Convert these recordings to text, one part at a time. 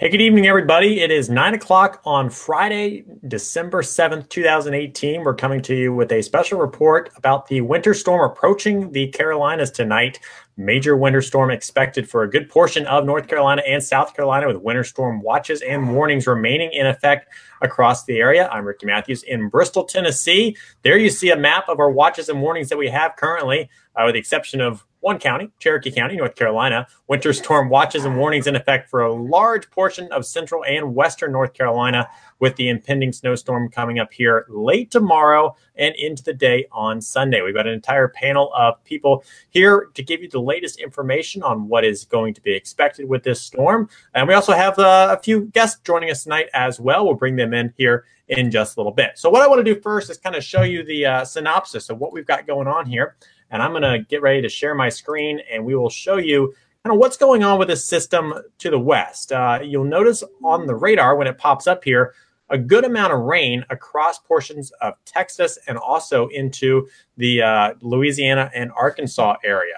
Hey, good evening, everybody. It is 9 o'clock on Friday, December 7th, 2018. We're coming to you with a special report about the winter storm approaching the Carolinas tonight. Major winter storm expected for a good portion of North Carolina and South Carolina, with winter storm watches and warnings remaining in effect across the area. I'm Ricky Matthews in Bristol, Tennessee. There you see a map of our watches and warnings that we have currently, uh, with the exception of one county, Cherokee County, North Carolina. Winter storm watches and warnings in effect for a large portion of central and western North Carolina, with the impending snowstorm coming up here late tomorrow and into the day on Sunday. We've got an entire panel of people here to give you the latest information on what is going to be expected with this storm. And we also have uh, a few guests joining us tonight as well. We'll bring them in here in just a little bit. So, what I want to do first is kind of show you the uh, synopsis of what we've got going on here and I'm going to get ready to share my screen and we will show you kind of what's going on with this system to the west. Uh, you'll notice on the radar when it pops up here, a good amount of rain across portions of Texas and also into the uh, Louisiana and Arkansas area.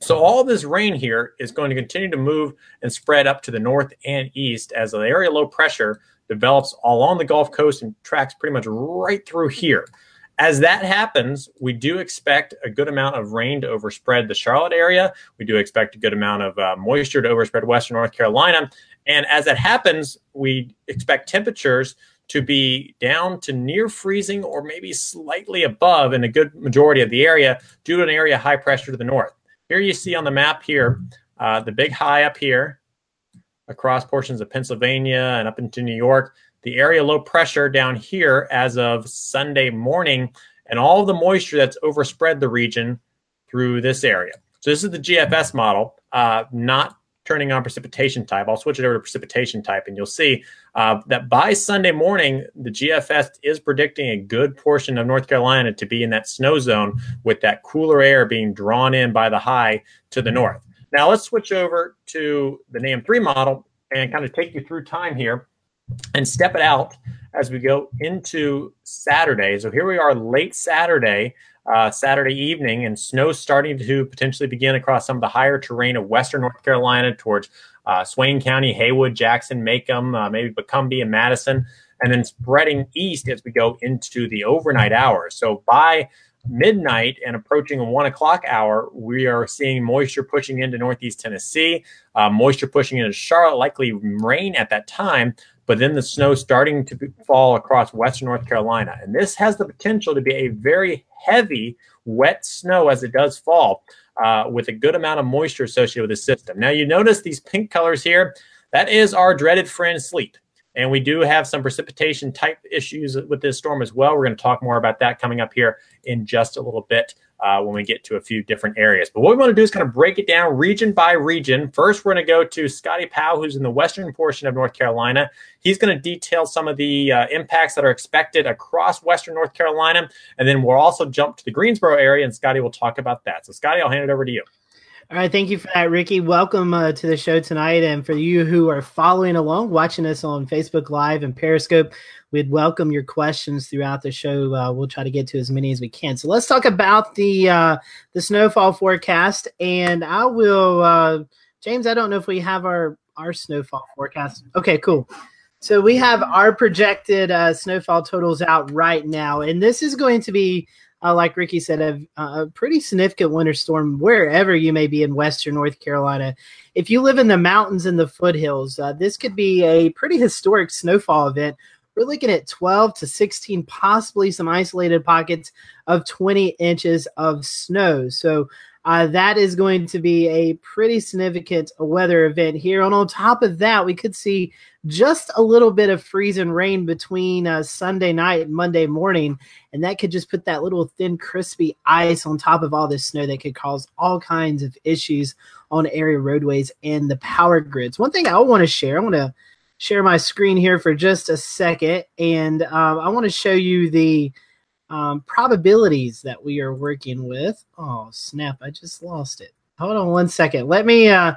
So all this rain here is going to continue to move and spread up to the north and east as the area low pressure develops along the Gulf Coast and tracks pretty much right through here. As that happens, we do expect a good amount of rain to overspread the Charlotte area. We do expect a good amount of uh, moisture to overspread Western North Carolina. And as that happens, we expect temperatures to be down to near freezing or maybe slightly above in a good majority of the area due to an area high pressure to the north. Here you see on the map here, uh, the big high up here across portions of Pennsylvania and up into New York the area low pressure down here as of Sunday morning, and all the moisture that's overspread the region through this area. So this is the GFS model, uh, not turning on precipitation type. I'll switch it over to precipitation type, and you'll see uh, that by Sunday morning, the GFS is predicting a good portion of North Carolina to be in that snow zone with that cooler air being drawn in by the high to the north. Now let's switch over to the NAM3 model and kind of take you through time here and step it out as we go into Saturday. So here we are late Saturday, uh, Saturday evening, and snow starting to potentially begin across some of the higher terrain of western North Carolina towards uh, Swain County, Haywood, Jackson, Macon, uh, maybe Buncombe, and Madison, and then spreading east as we go into the overnight hours. So by midnight and approaching a one o'clock hour, we are seeing moisture pushing into northeast Tennessee, uh, moisture pushing into Charlotte, likely rain at that time, but then the snow starting to fall across western North Carolina. And this has the potential to be a very heavy, wet snow as it does fall, uh, with a good amount of moisture associated with the system. Now, you notice these pink colors here. That is our dreaded friend sleet. And we do have some precipitation type issues with this storm as well. We're going to talk more about that coming up here in just a little bit uh, when we get to a few different areas. But what we want to do is kind of break it down region by region. First, we're going to go to Scotty Powell, who's in the western portion of North Carolina. He's going to detail some of the uh, impacts that are expected across western North Carolina. And then we'll also jump to the Greensboro area, and Scotty will talk about that. So, Scotty, I'll hand it over to you. All right, thank you for that, Ricky. Welcome uh, to the show tonight. And for you who are following along, watching us on Facebook Live and Periscope, we'd welcome your questions throughout the show. Uh, we'll try to get to as many as we can. So let's talk about the uh, the snowfall forecast. And I will, uh, James. I don't know if we have our our snowfall forecast. Okay, cool. So we have our projected uh, snowfall totals out right now, and this is going to be uh, like Ricky said, a, a, pretty significant winter storm wherever you may be in Western North Carolina. If you live in the mountains and the foothills, uh, this could be a pretty historic snowfall event. We're looking at 12 to 16, possibly some isolated pockets of 20 inches of snow. So uh, that is going to be a pretty significant weather event here. And on top of that, we could see just a little bit of freeze and rain between uh, Sunday night and Monday morning. And that could just put that little thin, crispy ice on top of all this snow that could cause all kinds of issues on area roadways and the power grids. One thing I want to share, I want to share my screen here for just a second. And um, I want to show you the um, probabilities that we are working with. Oh snap! I just lost it. Hold on one second. Let me uh,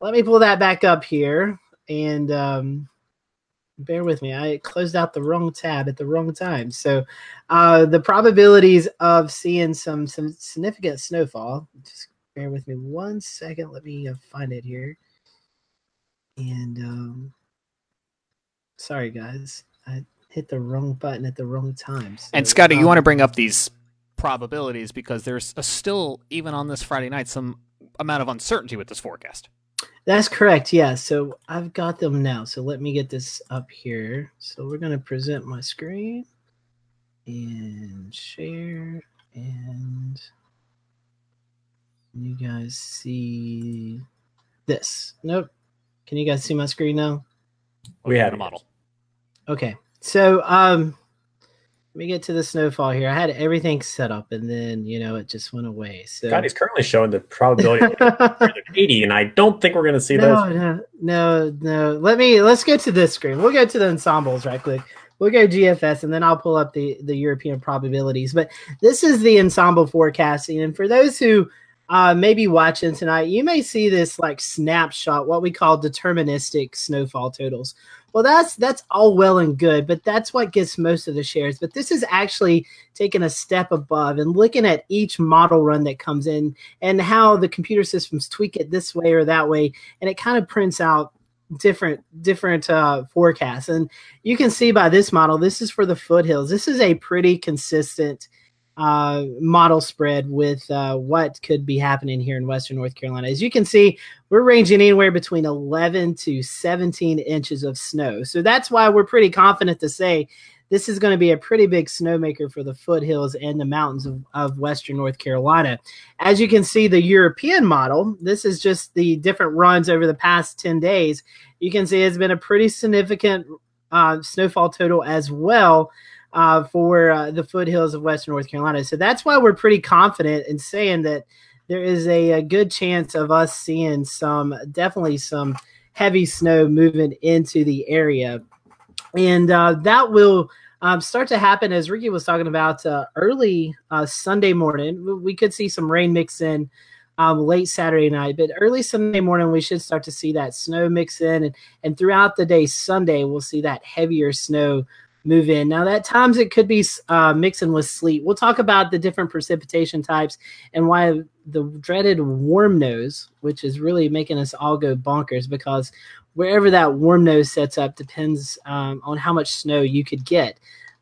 let me pull that back up here and um, bear with me. I closed out the wrong tab at the wrong time. So uh, the probabilities of seeing some some significant snowfall. Just bear with me one second. Let me uh, find it here. And um, sorry, guys, I hit the wrong button at the wrong time. So, and Scotty, um, you want to bring up these probabilities because there's a still, even on this Friday night, some amount of uncertainty with this forecast. That's correct. Yeah. So I've got them now. So let me get this up here. So we're going to present my screen and share and you guys see this. Nope. Can you guys see my screen now? We have a model. Okay. So um let me get to the snowfall here. I had everything set up and then, you know, it just went away. So God, he's currently showing the probability of 80, and I don't think we're going to see no, those. no, no, no. Let me let's go to this screen. We'll go to the ensembles right quick. We'll go GFS and then I'll pull up the the European probabilities. But this is the ensemble forecasting, and for those who uh, may be watching tonight, you may see this like snapshot, what we call deterministic snowfall totals. Well, that's that's all well and good, but that's what gets most of the shares. But this is actually taking a step above and looking at each model run that comes in and how the computer systems tweak it this way or that way, and it kind of prints out different different uh, forecasts. And you can see by this model, this is for the foothills. This is a pretty consistent uh, model spread with uh, what could be happening here in Western North Carolina. As you can see, we're ranging anywhere between 11 to 17 inches of snow. So that's why we're pretty confident to say this is going to be a pretty big snowmaker for the foothills and the mountains of, of Western North Carolina. As you can see, the European model, this is just the different runs over the past 10 days. You can see it's been a pretty significant uh, snowfall total as well uh, for uh, the foothills of Western North Carolina. So that's why we're pretty confident in saying that there is a, a good chance of us seeing some, definitely some heavy snow moving into the area. And uh, that will um, start to happen as Ricky was talking about uh, early uh, Sunday morning. We could see some rain mix in um, late Saturday night, but early Sunday morning we should start to see that snow mix in, and, and throughout the day Sunday we'll see that heavier snow move in. Now, at times it could be uh, mixing with sleet. We'll talk about the different precipitation types and why the dreaded warm nose, which is really making us all go bonkers because wherever that warm nose sets up depends um, on how much snow you could get.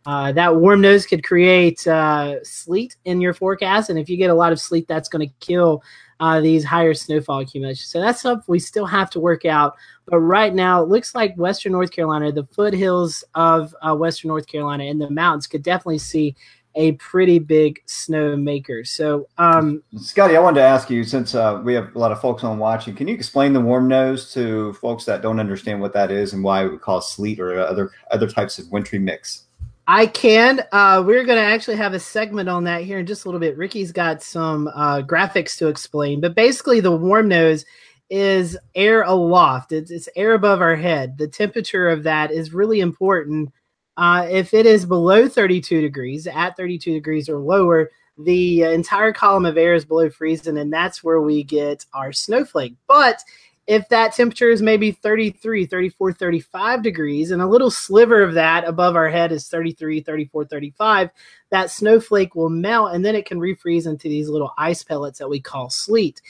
Uh, that warm nose could create uh, sleet in your forecast, and if you get a lot of sleet, that's going to kill uh, these higher snowfall accumulations. So that's stuff we still have to work out. But right now, it looks like Western North Carolina, the foothills of uh, Western North Carolina, and the mountains could definitely see a pretty big snow maker. So, um, Scotty, I wanted to ask you since uh, we have a lot of folks on watching, can you explain the warm nose to folks that don't understand what that is and why it would cause sleet or other other types of wintry mix? I can. Uh, we're going to actually have a segment on that here in just a little bit. Ricky's got some uh, graphics to explain, but basically, the warm nose is air aloft. It's, it's air above our head. The temperature of that is really important. Uh, if it is below 32 degrees, at 32 degrees or lower, the entire column of air is below freezing, and that's where we get our snowflake. But if that temperature is maybe 33, 34, 35 degrees, and a little sliver of that above our head is 33, 34, 35, that snowflake will melt and then it can refreeze into these little ice pellets that we call sleet.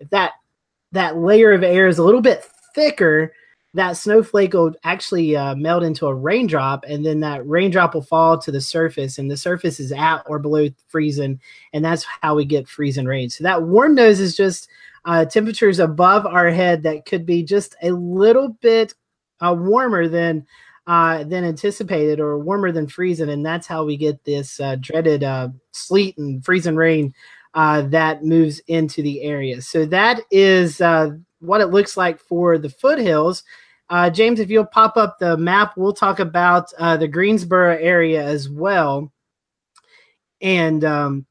If that that layer of air is a little bit thicker, that snowflake will actually uh, melt into a raindrop, and then that raindrop will fall to the surface, and the surface is at or below freezing, and that's how we get freezing rain. So that warm nose is just uh, temperatures above our head that could be just a little bit uh, warmer than uh, than anticipated or warmer than freezing, and that's how we get this uh, dreaded uh, sleet and freezing rain uh, that moves into the area. So that is uh, what it looks like for the foothills. Uh, James, if you'll pop up the map, we'll talk about uh, the Greensboro area as well. And um,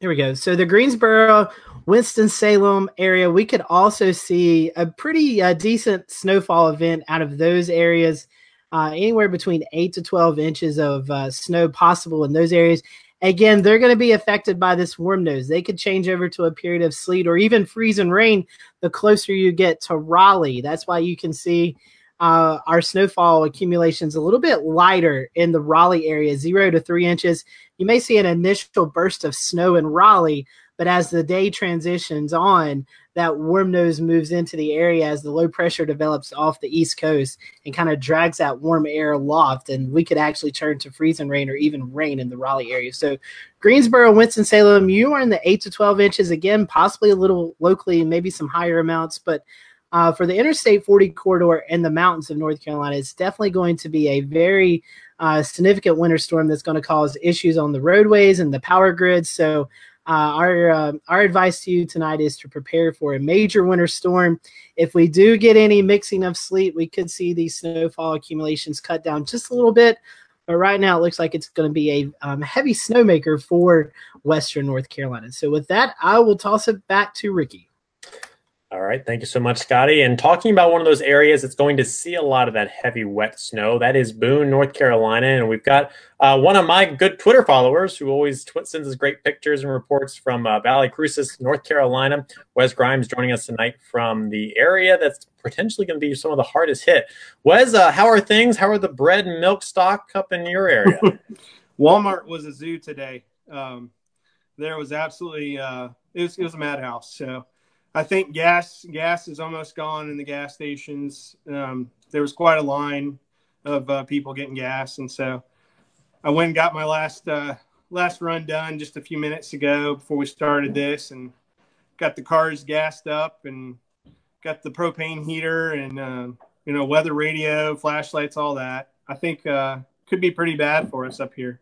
here we go. So the Greensboro Winston-Salem area, we could also see a pretty uh, decent snowfall event out of those areas. Uh, anywhere between 8 to 12 inches of uh, snow possible in those areas. Again, they're going to be affected by this warm nose. They could change over to a period of sleet or even freeze and rain the closer you get to Raleigh. That's why you can see uh, our snowfall accumulations a little bit lighter in the Raleigh area, zero to three inches. You may see an initial burst of snow in Raleigh, But as the day transitions on, that warm nose moves into the area as the low pressure develops off the east coast and kind of drags that warm air aloft. And we could actually turn to freezing rain or even rain in the Raleigh area. So, Greensboro, Winston-Salem, you are in the 8 to 12 inches again, possibly a little locally, maybe some higher amounts. But uh, for the Interstate 40 corridor and the mountains of North Carolina, it's definitely going to be a very uh, significant winter storm that's going to cause issues on the roadways and the power grid. So, uh, our uh, our advice to you tonight is to prepare for a major winter storm. If we do get any mixing of sleet, we could see these snowfall accumulations cut down just a little bit. But right now, it looks like it's going to be a um, heavy snowmaker for Western North Carolina. So, with that, I will toss it back to Ricky. All right. Thank you so much, Scotty. And talking about one of those areas that's going to see a lot of that heavy, wet snow, that is Boone, North Carolina. And we've got uh, one of my good Twitter followers who always tw- sends us great pictures and reports from uh, Valley Crucis, North Carolina. Wes Grimes joining us tonight from the area that's potentially going to be some of the hardest hit. Wes, uh, how are things? How are the bread and milk stock up in your area? Walmart was a zoo today. Um, there was absolutely, uh, it, was, it was a madhouse. So, I think gas gas is almost gone in the gas stations. Um, there was quite a line of uh, people getting gas, and so I went and got my last uh, last run done just a few minutes ago before we started this, and got the cars gassed up and got the propane heater and uh, you know weather radio, flashlights, all that. I think uh, could be pretty bad for us up here.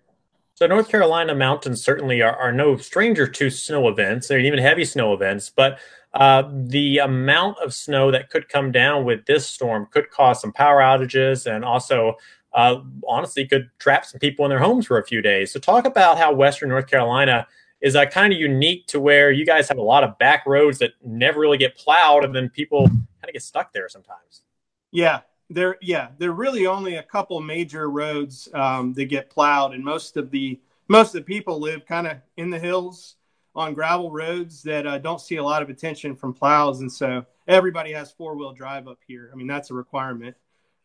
So North Carolina mountains certainly are, are no stranger to snow events, or even heavy snow events, but uh, the amount of snow that could come down with this storm could cause some power outages and also uh, honestly could trap some people in their homes for a few days. So talk about how Western North Carolina is uh, kind of unique to where you guys have a lot of back roads that never really get plowed and then people kind of get stuck there sometimes. Yeah, there yeah, there are really only a couple major roads um, that get plowed and most of the most of the people live kind of in the hills on gravel roads that uh, don't see a lot of attention from plows, and so everybody has four wheel drive up here. I mean, that's a requirement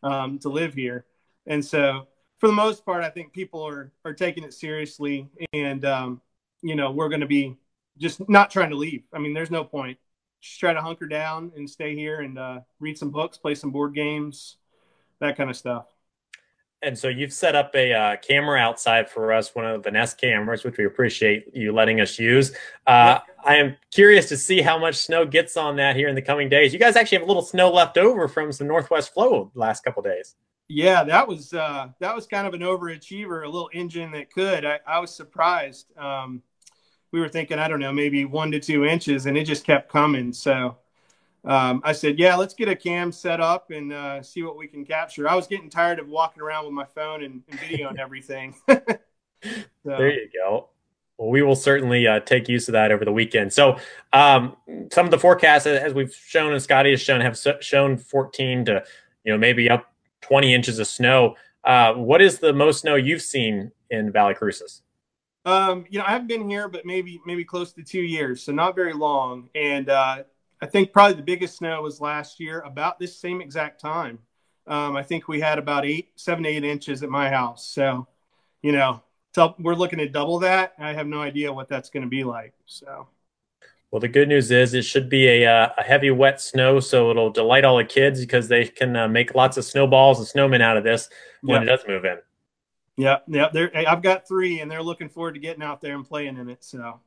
um, to live here, and so for the most part, I think people are are taking it seriously, and um, you know, we're going to be just not trying to leave. I mean, there's no point. Just try to hunker down and stay here and uh, read some books, play some board games, that kind of stuff. And so you've set up a uh, camera outside for us, one of the Nest cameras, which we appreciate you letting us use. Uh, I am curious to see how much snow gets on that here in the coming days. You guys actually have a little snow left over from some northwest flow the last couple days. Yeah, that was uh, that was kind of an overachiever, a little engine that could. I, I was surprised. Um, we were thinking, I don't know, maybe one to two inches, and it just kept coming. So um, I said, yeah, let's get a cam set up and uh, see what we can capture. I was getting tired of walking around with my phone and, and video and everything. so. There you go. Well, we will certainly uh, take use of that over the weekend. So, um, some of the forecasts, as we've shown and Scotty has shown, have shown 14 to you know maybe up 20 inches of snow. Uh, what is the most snow you've seen in Valley Crucis? Um, you know, I haven't been here, but maybe maybe close to two years, so not very long. And uh, I think probably the biggest snow was last year, about this same exact time. Um, I think we had about eight, seven, eight inches at my house. So, you know, we're looking at double that. I have no idea what that's going to be like. So. Well, the good news is it should be a, uh, a heavy, wet snow, so it'll delight all the kids because they can uh, make lots of snowballs and snowmen out of this when yep. it does move in. Yeah, yeah. I've got three, and they're looking forward to getting out there and playing in it. So.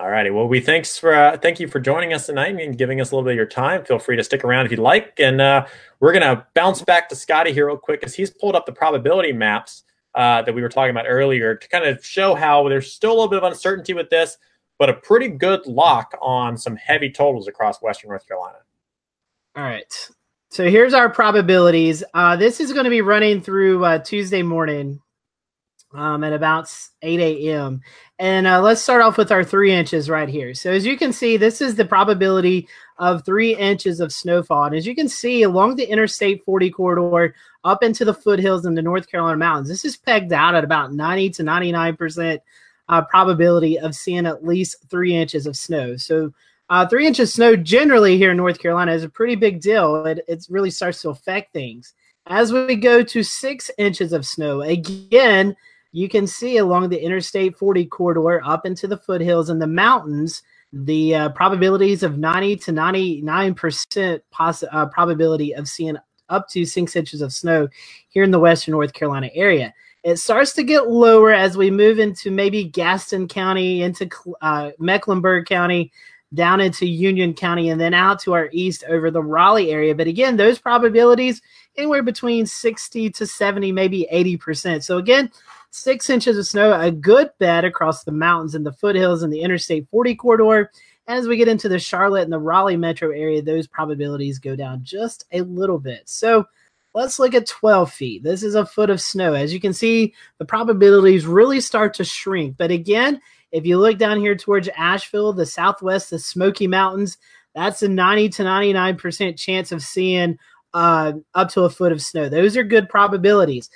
All righty. Well, we thanks for uh, thank you for joining us tonight and giving us a little bit of your time. Feel free to stick around if you'd like. And uh, we're gonna bounce back to Scotty here real quick because he's pulled up the probability maps uh, that we were talking about earlier to kind of show how there's still a little bit of uncertainty with this, but a pretty good lock on some heavy totals across Western North Carolina. All right. So here's our probabilities. Uh, this is going to be running through uh, Tuesday morning um, at about 8 a.m. And uh, let's start off with our three inches right here. So as you can see, this is the probability of three inches of snowfall. And as you can see, along the Interstate 40 corridor up into the foothills in the North Carolina mountains, this is pegged out at about 90 to 99 percent uh, probability of seeing at least three inches of snow. So uh, three inches of snow generally here in North Carolina is a pretty big deal. It, it really starts to affect things. As we go to six inches of snow, again, you can see along the Interstate 40 corridor up into the foothills and the mountains, the uh, probabilities of 90 to 99% poss- uh, probability of seeing up to six inches of snow here in the western North Carolina area. It starts to get lower as we move into maybe Gaston County, into uh, Mecklenburg County, down into Union County, and then out to our east over the Raleigh area. But again, those probabilities anywhere between 60 to 70, maybe 80%. So again, six inches of snow, a good bed across the mountains and the foothills and the Interstate 40 corridor. As we get into the Charlotte and the Raleigh metro area, those probabilities go down just a little bit. So let's look at 12 feet. This is a foot of snow. As you can see, the probabilities really start to shrink. But again, if you look down here towards Asheville, the southwest, the Smoky Mountains, that's a 90 to 99% chance of seeing uh, up to a foot of snow. Those are good probabilities.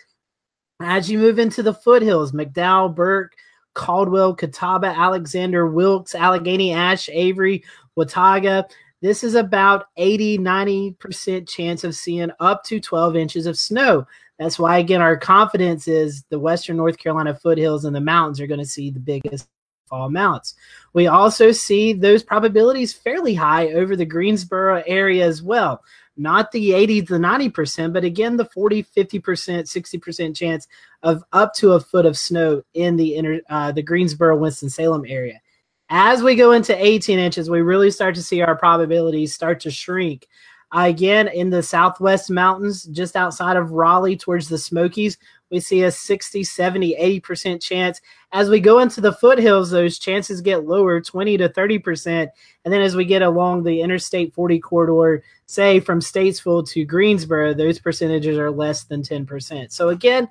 As you move into the foothills, McDowell, Burke, Caldwell, Catawba, Alexander, Wilkes, Alleghany, Ashe, Avery, Watauga. This is about 80, 90% chance of seeing up to 12 inches of snow. That's why, again, our confidence is the Western North Carolina foothills and the mountains are going to see the biggest fall amounts. We also see those probabilities fairly high over the Greensboro area as well not the 80 to 90%, but again, the 40, 50%, 60% chance of up to a foot of snow in the inner, uh, the Greensboro, Winston-Salem area. As we go into 18 inches, we really start to see our probabilities start to shrink. Again, in the southwest mountains, just outside of Raleigh towards the Smokies, we see a 60, 70, 80% chance. As we go into the foothills, those chances get lower, 20 to 30%. And then as we get along the Interstate 40 corridor, say from Statesville to Greensboro, those percentages are less than 10%. So again,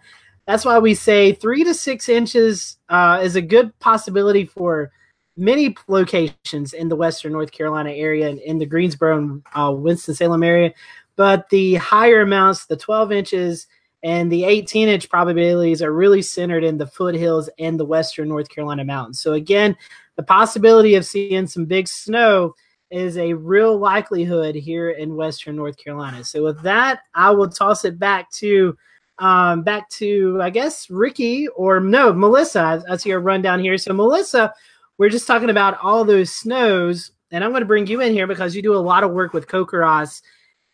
that's why we say three to six inches uh, is a good possibility for many locations in the Western North Carolina area and in the Greensboro and uh, Winston-Salem area. But the higher amounts, the 12 inches – and the 18 inch probabilities are really centered in the foothills and the western North Carolina mountains. So, again, the possibility of seeing some big snow is a real likelihood here in western North Carolina. So, with that, I will toss it back to. Um, back to I guess Ricky or no Melissa. I, I see a rundown here. So Melissa, we're just talking about all those snows, and I'm going to bring you in here because you do a lot of work with CoCoRaHS.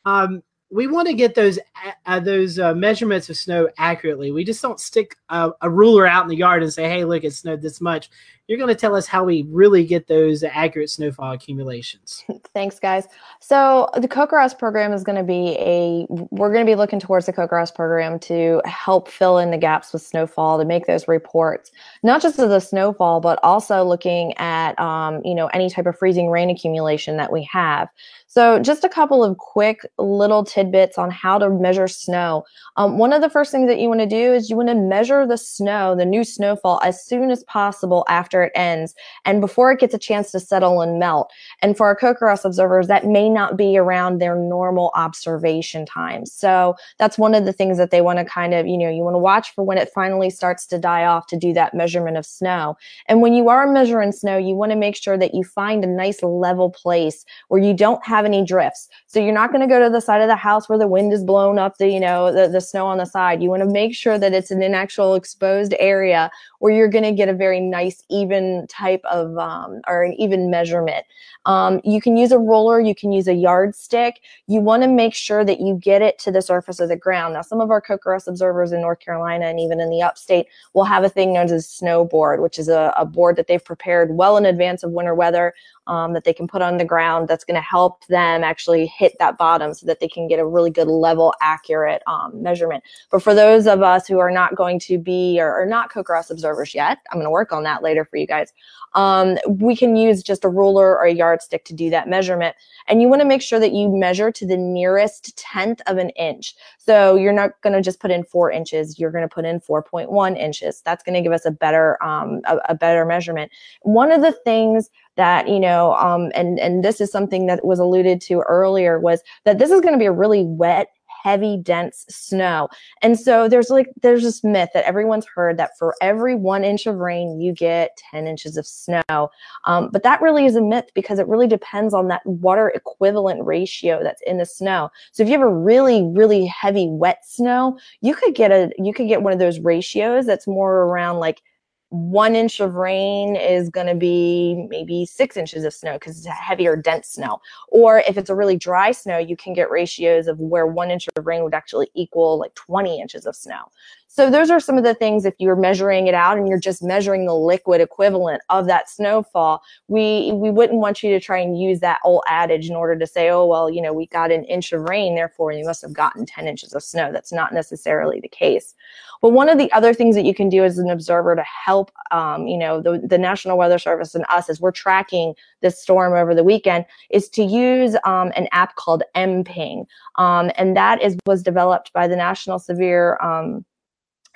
Um, we want to get those uh, those uh, measurements of snow accurately. We just don't stick a, a, ruler out in the yard and say, "Hey, look, it snowed this much." You're going to tell us how we really get those accurate snowfall accumulations. Thanks, guys. So the CoCoRaHS program is going to be a. We're going to be looking towards the CoCoRaHS program to help fill in the gaps with snowfall to make those reports, not just of the snowfall, but also looking at um, you know any type of freezing rain accumulation that we have. So, just a couple of quick little tidbits on how to measure snow. Um, one of the first things that you want to do is you want to measure the snow, the new snowfall, as soon as possible after it ends and before it gets a chance to settle and melt. And for our CoCoRaHS observers, that may not be around their normal observation time. So, that's one of the things that they want to kind of, you know, you want to watch for when it finally starts to die off to do that measurement of snow. And when you are measuring snow, you want to make sure that you find a nice level place where you don't have any drifts. So you're not going to go to the side of the house where the wind is blown up the, you know, the, the snow on the side. You want to make sure that it's in an actual exposed area where you're going to get a very nice, even type of, um, or an even measurement. Um, you can use a roller, you can use a yardstick. You want to make sure that you get it to the surface of the ground. Now, some of our CoCoRaHS observers in North Carolina and even in the upstate will have a thing known as a snowboard, which is a, a board that they've prepared well in advance of winter weather um, that they can put on the ground that's going to help them actually hit that bottom so that they can get a really good level accurate um, measurement. But for those of us who are not going to be or, or not CoCoRaHS observers yet, I'm going to work on that later for you guys. Um, we can use just a ruler or a yardstick to do that measurement. And you want to make sure that you measure to the nearest tenth of an inch. So you're not going to just put in four inches. You're going to put in 4.1 inches. That's going to give us a better, um, a, a better measurement. One of the things that you know um, and and this is something that was alluded to earlier was that this is going to be a really wet heavy, dense snow. And so there's like, there's this myth that everyone's heard that for every one inch of rain, you get 10 inches of snow. Um, but that really is a myth because it really depends on that water equivalent ratio that's in the snow. So if you have a really, really heavy wet snow, you could get a, you could get one of those ratios that's more around like one inch of rain is going to be maybe six inches of snow because it's a heavier, dense snow. Or if it's a really dry snow, you can get ratios of where one inch of rain would actually equal like 20 inches of snow. So those are some of the things if you're measuring it out and you're just measuring the liquid equivalent of that snowfall, we we wouldn't want you to try and use that old adage in order to say, oh well, you know, we got an inch of rain, therefore you must have gotten 10 inches of snow. That's not necessarily the case. But one of the other things that you can do as an observer to help, um, you know, the, the National Weather Service and us as we're tracking this storm over the weekend is to use um, an app called MPing. Um, and that is was developed by the National Severe um,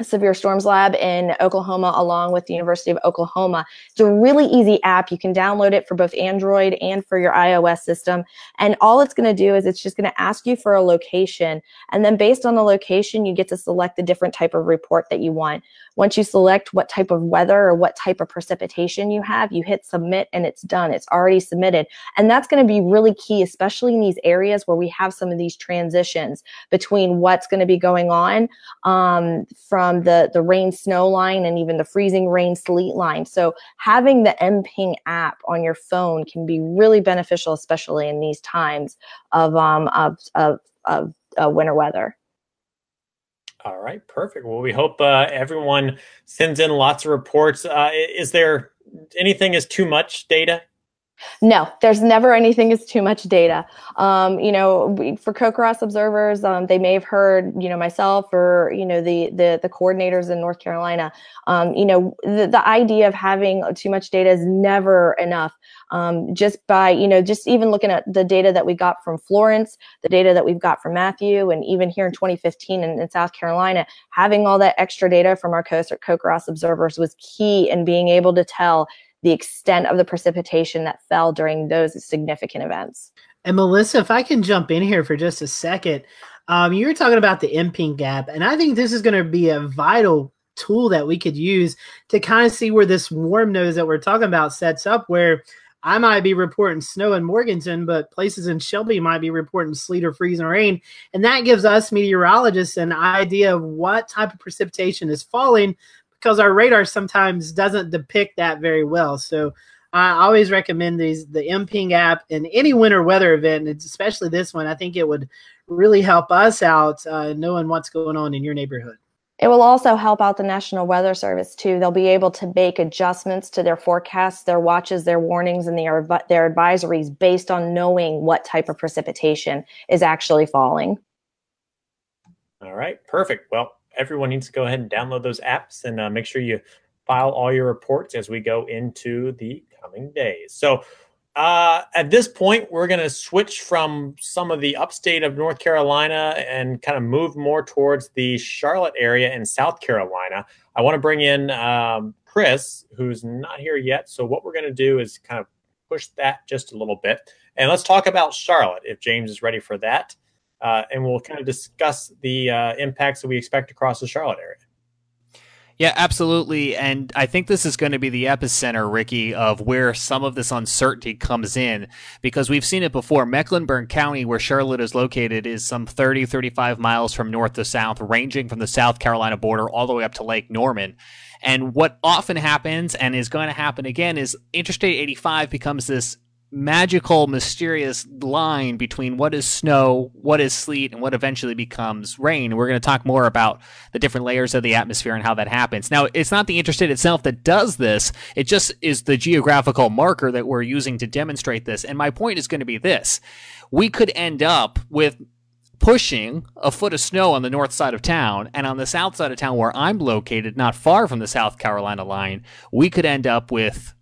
Severe Storms Lab in Oklahoma, along with the University of Oklahoma. It's a really easy app. You can download it for both Android and for your iOS system. And all it's going to do is it's just going to ask you for a location. And then based on the location, you get to select the different type of report that you want. Once you select what type of weather or what type of precipitation you have, you hit submit and it's done. It's already submitted. And that's going to be really key, especially in these areas where we have some of these transitions between what's going to be going on um, from the, the rain snow line and even the freezing rain sleet line. So having the MPing app on your phone can be really beneficial, especially in these times of, um, of, of, of uh, winter weather. All right, perfect. Well, we hope uh, everyone sends in lots of reports. Uh, is there anything is too much data? No, there's never anything is too much data. Um, you know, we, for CoCoRaHS observers, um, they may have heard, you know, myself or you know the the, the coordinators in North Carolina. Um, you know, the, the idea of having too much data is never enough. Um, just by you know, just even looking at the data that we got from Florence, the data that we've got from Matthew, and even here in 2015 in, in South Carolina, having all that extra data from our CoCoRaHS observers was key in being able to tell the extent of the precipitation that fell during those significant events. And Melissa, if I can jump in here for just a second, um, you were talking about the MPing gap, and I think this is going to be a vital tool that we could use to kind of see where this warm nose that we're talking about sets up. Where I might be reporting snow in Morganton, but places in Shelby might be reporting sleet or freezing rain, and that gives us meteorologists an idea of what type of precipitation is falling because our radar sometimes doesn't depict that very well. So I always recommend these the MPing app in any winter weather event, especially this one. I think it would really help us out uh, knowing what's going on in your neighborhood. It will also help out the National Weather Service too. They'll be able to make adjustments to their forecasts, their watches, their warnings, and their their advisories based on knowing what type of precipitation is actually falling. All right, perfect. Well, everyone needs to go ahead and download those apps and uh, make sure you file all your reports as we go into the coming days. So, uh, at this point, we're going to switch from some of the upstate of North Carolina and kind of move more towards the Charlotte area in South Carolina. I want to bring in um, Chris, who's not here yet. So, what we're going to do is kind of push that just a little bit. And let's talk about Charlotte if James is ready for that uh, and we'll kind of discuss the uh, impacts that we expect across the Charlotte area. Yeah, absolutely. And I think this is going to be the epicenter, Ricky, of where some of this uncertainty comes in because we've seen it before. Mecklenburg County, where Charlotte is located, is some 30, 35 miles from north to south, ranging from the South Carolina border all the way up to Lake Norman. And what often happens and is going to happen again is Interstate 85 becomes this magical, mysterious line between what is snow, what is sleet, and what eventually becomes rain. We're going to talk more about the different layers of the atmosphere and how that happens. Now, it's not the interstate itself that does this, it just is the geographical marker that we're using to demonstrate this. And my point is going to be this we could end up with pushing a foot of snow on the north side of town, and on the south side of town where I'm located, not far from the South Carolina line, we could end up with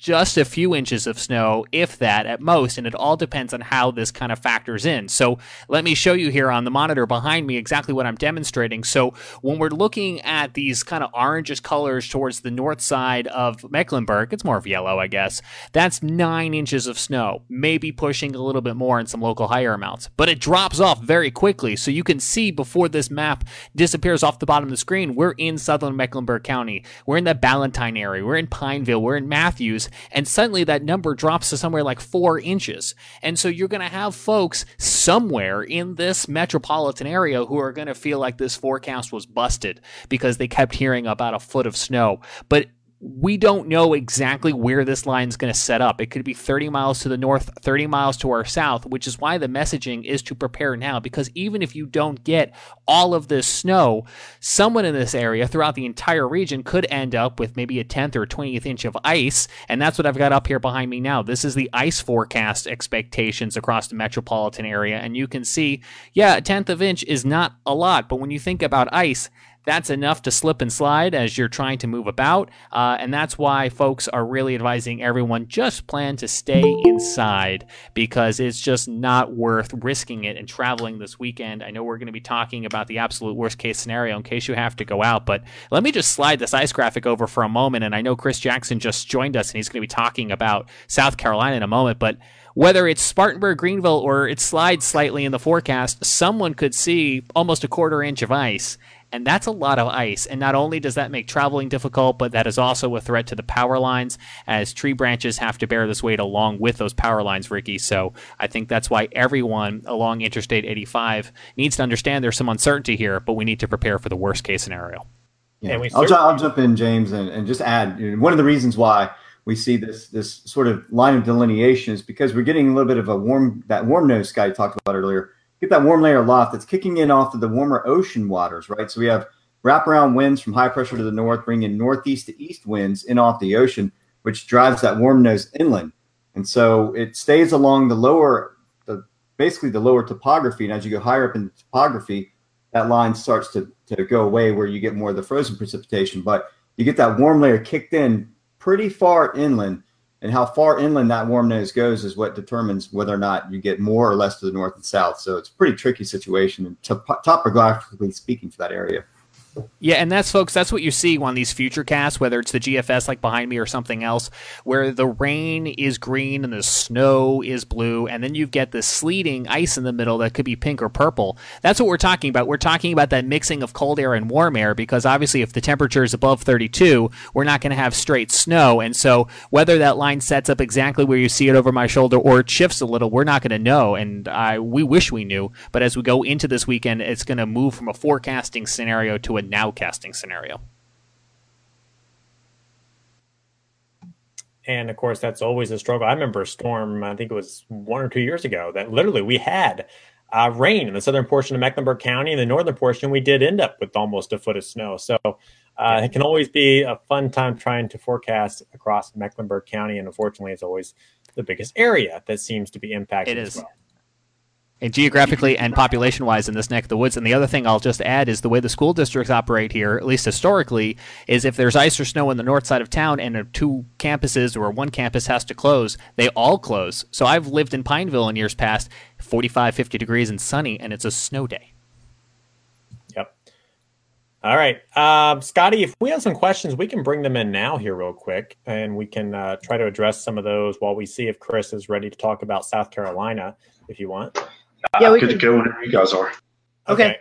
just a few inches of snow, if that at most, and it all depends on how this kind of factors in. So let me show you here on the monitor behind me exactly what I'm demonstrating. So when we're looking at these kind of orangish colors towards the north side of Mecklenburg, it's more of yellow, I guess. That's nine inches of snow, maybe pushing a little bit more in some local higher amounts, but it drops off very quickly. So you can see before this map disappears off the bottom of the screen, we're in southern Mecklenburg County. We're in the Ballantyne area. We're in Pineville. We're in Matthews and suddenly that number drops to somewhere like four inches. And so you're going to have folks somewhere in this metropolitan area who are going to feel like this forecast was busted because they kept hearing about a foot of snow. But we don't know exactly where this line is going to set up. It could be 30 miles to the north, 30 miles to our south, which is why the messaging is to prepare now. Because even if you don't get all of this snow, someone in this area throughout the entire region could end up with maybe a 10th or 20th inch of ice. And that's what I've got up here behind me now. This is the ice forecast expectations across the metropolitan area. And you can see, yeah, a 10th of inch is not a lot. But when you think about ice, that's enough to slip and slide as you're trying to move about. Uh, and that's why folks are really advising everyone just plan to stay inside because it's just not worth risking it and traveling this weekend. I know we're going to be talking about the absolute worst case scenario in case you have to go out, but let me just slide this ice graphic over for a moment. And I know Chris Jackson just joined us and he's going to be talking about South Carolina in a moment, but whether it's Spartanburg, Greenville, or it slides slightly in the forecast, someone could see almost a quarter inch of ice and that's a lot of ice. And not only does that make traveling difficult, but that is also a threat to the power lines as tree branches have to bear this weight along with those power lines, Ricky. So I think that's why everyone along Interstate 85 needs to understand there's some uncertainty here, but we need to prepare for the worst case scenario. Yeah, I'll, I'll, jump in, James, and, and just add you know, one of the reasons why we see this this sort of line of delineation is because we're getting a little bit of a warm that warm nose sky talked about earlier get that warm layer of loft that's kicking in off of the warmer ocean waters, right? So we have wraparound winds from high pressure to the north, bringing northeast to east winds in off the ocean, which drives that warm nose inland. And so it stays along the lower, the basically the lower topography. And as you go higher up in the topography, that line starts to, to go away where you get more of the frozen precipitation. But you get that warm layer kicked in pretty far inland and how far inland that warm nose goes is what determines whether or not you get more or less to the north and south. So it's a pretty tricky situation, topographically speaking, for that area. Yeah, and that's folks, that's what you see on these future casts, whether it's the GFS like behind me or something else, where the rain is green and the snow is blue, and then you get the sleeting ice in the middle that could be pink or purple. That's what we're talking about. We're talking about that mixing of cold air and warm air because obviously if the temperature is above 32, we're not going to have straight snow. And so whether that line sets up exactly where you see it over my shoulder or it shifts a little, we're not going to know. And I we wish we knew, but as we go into this weekend, it's going to move from a forecasting scenario to a nowcasting scenario. And of course, that's always a struggle. I remember a storm, I think it was one or two years ago, that literally we had uh, rain in the southern portion of Mecklenburg County. In the northern portion, we did end up with almost a foot of snow. So uh, it can always be a fun time trying to forecast across Mecklenburg County. And unfortunately, it's always the biggest area that seems to be impacted it is. Well and geographically and population wise in this neck of the woods. And the other thing I'll just add is the way the school districts operate here, at least historically, is if there's ice or snow on the north side of town and two campuses or one campus has to close, they all close. So I've lived in Pineville in years past, 45, 50 degrees and sunny, and it's a snow day. Yep. All right. Um, Scotty, if we have some questions, we can bring them in now here real quick, and we can uh, try to address some of those while we see if Chris is ready to talk about South Carolina, if you want yeah, we good could... to go whenever you guys are. Okay. okay.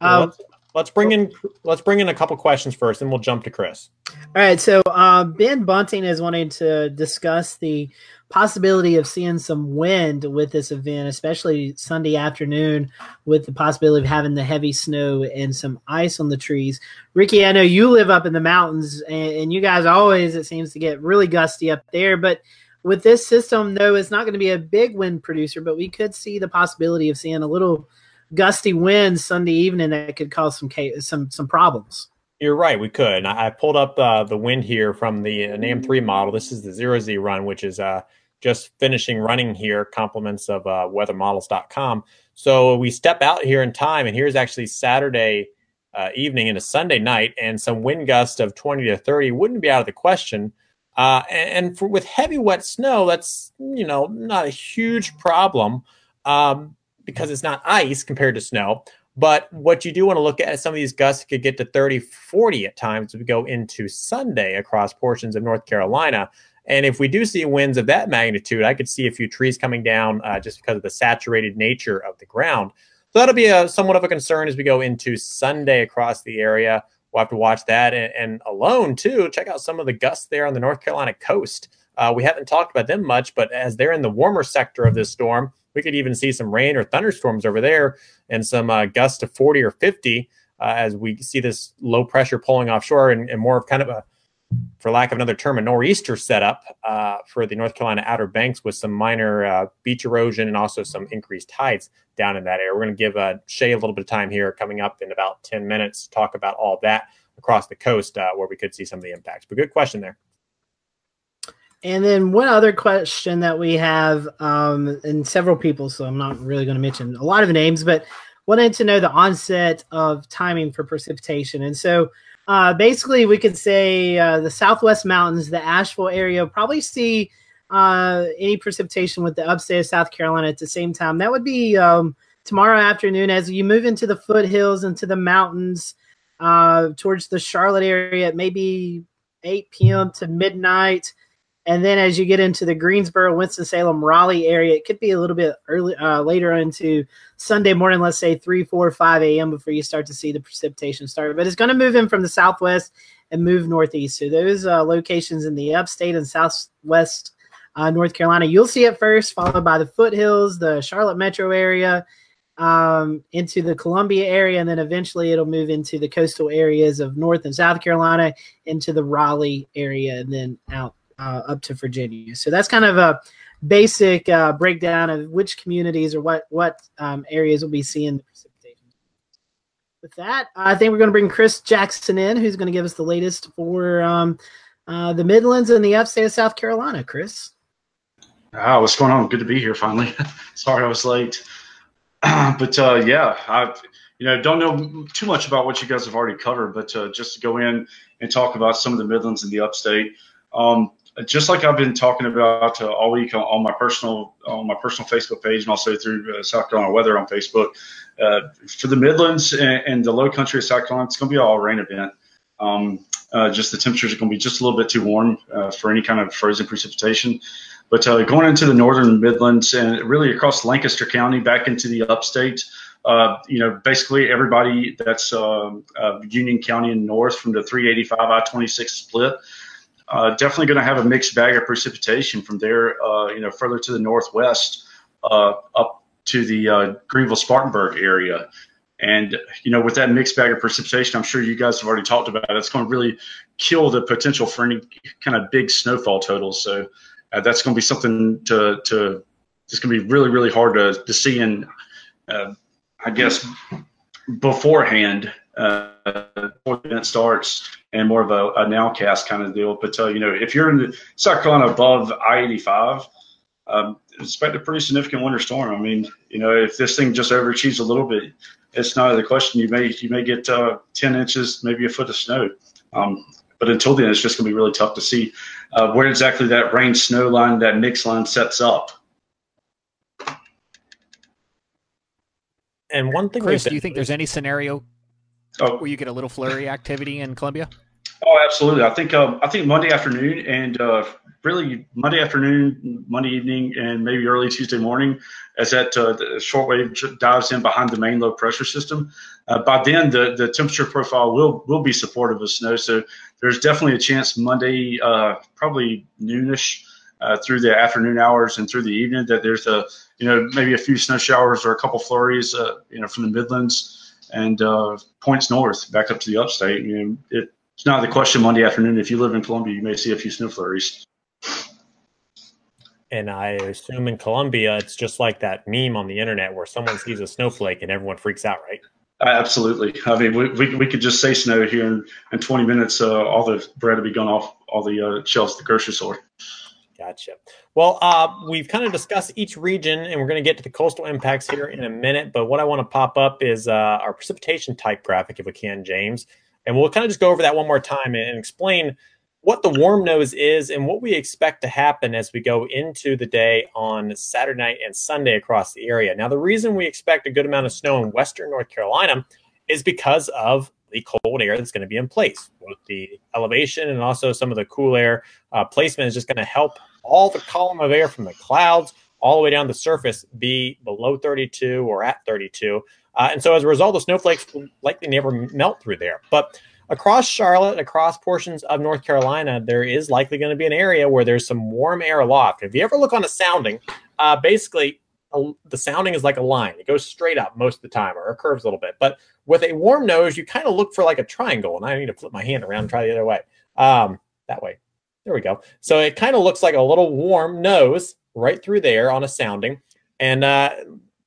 Um, let's, let's, bring in let's bring in a couple questions first, and we'll jump to Chris. All right. So uh, Ben Bunting is wanting to discuss the possibility of seeing some wind with this event, especially Sunday afternoon, with the possibility of having the heavy snow and some ice on the trees. Ricky, I know you live up in the mountains, and, and you guys always it seems to get really gusty up there, but with this system, though, it's not going to be a big wind producer, but we could see the possibility of seeing a little gusty wind Sunday evening that could cause some some some problems. You're right. We could. I pulled up uh, the wind here from the uh, NAM three model. This is the zero Z run, which is uh, just finishing running here. Compliments of uh, weathermodels.com. So we step out here in time, and here's actually Saturday uh, evening and a Sunday night, and some wind gust of 20 to 30 wouldn't be out of the question Uh, and for, with heavy wet snow, that's you know not a huge problem um, because it's not ice compared to snow. But what you do want to look at is some of these gusts could get to 30, 40 at times as we go into Sunday across portions of North Carolina. And if we do see winds of that magnitude, I could see a few trees coming down uh, just because of the saturated nature of the ground. So that'll be a somewhat of a concern as we go into Sunday across the area. We'll have to watch that. And, and alone, too, check out some of the gusts there on the North Carolina coast. Uh, we haven't talked about them much, but as they're in the warmer sector of this storm, we could even see some rain or thunderstorms over there and some uh, gusts to 40 or 50 uh, as we see this low pressure pulling offshore and, and more of kind of a for lack of another term, a nor'easter setup uh, for the North Carolina Outer Banks with some minor uh, beach erosion and also some increased tides down in that area. We're going to give uh, Shay a little bit of time here coming up in about 10 minutes to talk about all that across the coast uh, where we could see some of the impacts. But good question there. And then one other question that we have, um, and several people, so I'm not really going to mention a lot of names, but wanted to know the onset of timing for precipitation. And so uh, basically, we could say uh, the Southwest Mountains, the Asheville area, probably see uh, any precipitation with the upstate of South Carolina at the same time. That would be um, tomorrow afternoon as you move into the foothills, into the mountains, uh, towards the Charlotte area, maybe 8 p.m. to midnight. And then as you get into the Greensboro, Winston-Salem, Raleigh area, it could be a little bit early, uh, later into Sunday morning, let's say 3, 4, 5 a.m. before you start to see the precipitation start. But it's going to move in from the southwest and move northeast. So those uh, locations in the upstate and southwest uh, North Carolina, you'll see it first, followed by the foothills, the Charlotte metro area, um, into the Columbia area, and then eventually it'll move into the coastal areas of North and South Carolina, into the Raleigh area, and then out uh, up to Virginia. So that's kind of a basic uh, breakdown of which communities or what what um, areas will be seeing the precipitation. With that, I think we're going to bring Chris Jackson in, who's going to give us the latest for um, uh, the Midlands and the upstate of South Carolina. Chris. Ah, what's going on? Good to be here finally. Sorry I was late, but uh, yeah, I you know don't know too much about what you guys have already covered, but uh, just to go in and talk about some of the Midlands and the upstate. Um, just like I've been talking about uh, all week on, on, my personal on my personal Facebook page and also through uh, South Carolina Weather on Facebook, uh, for the Midlands and, and, the Low Country of South Carolina, it's going to be all rain event. Um, uh, just the temperatures are going to be just a little bit too warm uh, for any kind of frozen precipitation. But uh, going into the northern Midlands and really across Lancaster County back into the upstate, you know, basically everybody that's um, Union County and north from the 385 I-26 split uh, definitely going to have a mixed bag of precipitation from there, uh, you know, further to the northwest uh, up to the uh, Greenville Spartanburg area. And, you know, with that mixed bag of precipitation, I'm sure you guys have already talked about it. It's going to really kill the potential for any kind of big snowfall totals. So uh, that's going to be something to, to it's going to be really, really hard to, to see. And uh, I guess beforehand, before the event starts and more of a, a nowcast kind of deal. But uh, you know, if you're in the South Carolina above I-85, um, expect a pretty significant winter storm. I mean, you know, if this thing just overachieves a little bit, it's not the question. You may you may get uh, 10 inches, maybe a foot of snow. Um, but until then, it's just going to be really tough to see uh, where exactly that rain snow line, that mix line sets up. And one thing, Chris, do you think there's any scenario oh. where you get a little flurry activity in Columbia? Oh, absolutely. I think um, I think Monday afternoon and uh, really Monday afternoon, Monday evening, and maybe early Tuesday morning, as that uh, shortwave dives in behind the main low pressure system. Uh, by then, the, the temperature profile will will be supportive of snow. So there's definitely a chance Monday, uh, probably noonish uh, through the afternoon hours and through the evening, that there's a you know maybe a few snow showers or a couple flurries, uh, you know, from the Midlands and points north back up to the upstate. You know, it, it's not the question Monday afternoon. If you live in Columbia, you may see a few snow flurries. And I assume in Columbia, it's just like that meme on the internet where someone sees a snowflake and everyone freaks out, right? Uh, absolutely. I mean, we, we, we, could just say snow here in, in 20 minutes. Uh, all the bread will be gone off all the uh, shelves at the grocery store. Gotcha. Well, uh, we've kind of discussed each region, and we're going to get to the coastal impacts here in a minute. But what I want to pop up is uh, our precipitation type graphic, if we can, James. And we'll kind of just go over that one more time and explain what the warm nose is and what we expect to happen as we go into the day on Saturday night and Sunday across the area. Now, the reason we expect a good amount of snow in western North Carolina is because of the cold air that's going to be in place. Both the elevation and also some of the cool air uh, placement is just going to help all the column of air from the clouds all the way down the surface be below 32 or at 32. Uh, and so as a result, the snowflakes will likely never melt through there. But across Charlotte, across portions of North Carolina, there is likely going to be an area where there's some warm air aloft. If you ever look on a sounding, uh, basically a, the sounding is like a line. It goes straight up most of the time or it curves a little bit. But with a warm nose, you kind of look for like a triangle. And I need to flip my hand around and try the other way. Um, that way. There we go. So it kind of looks like a little warm nose right through there on a sounding. And uh,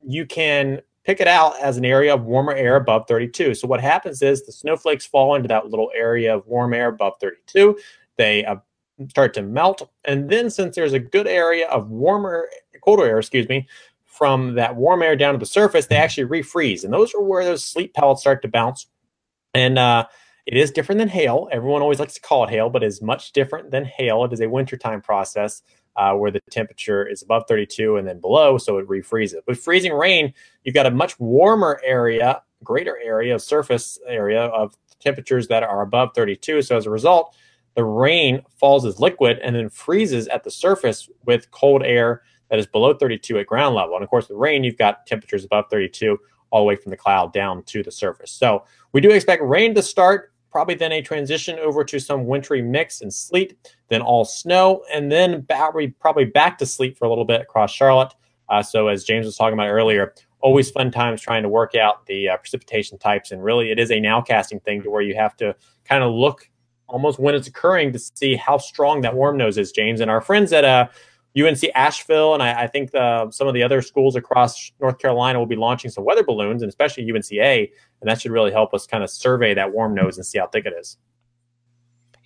you can pick it out as an area of warmer air above 32. So what happens is the snowflakes fall into that little area of warm air above 32. They uh, start to melt. And then since there's a good area of warmer, colder air, excuse me, from that warm air down to the surface, they actually refreeze. And those are where those sleet pellets start to bounce. And uh, it is different than hail. Everyone always likes to call it hail, but is much different than hail. It is a wintertime process uh, where the temperature is above 32 and then below, so it refreezes. With freezing rain, you've got a much warmer area, greater area of surface area of temperatures that are above 32. So as a result, the rain falls as liquid and then freezes at the surface with cold air that is below 32 at ground level. And of course, with rain, you've got temperatures above 32 all the way from the cloud down to the surface. So we do expect rain to start, probably then a transition over to some wintry mix and sleet, then all snow, and then probably back to sleet for a little bit across Charlotte. Uh, so as James was talking about earlier, always fun times trying to work out the uh, precipitation types. And really, it is a nowcasting thing to where you have to kind of look almost when it's occurring to see how strong that warm nose is, James. And our friends at uh, UNC Asheville, and I, I think the, some of the other schools across North Carolina will be launching some weather balloons, and especially UNCA, and that should really help us kind of survey that warm nose and see how thick it is.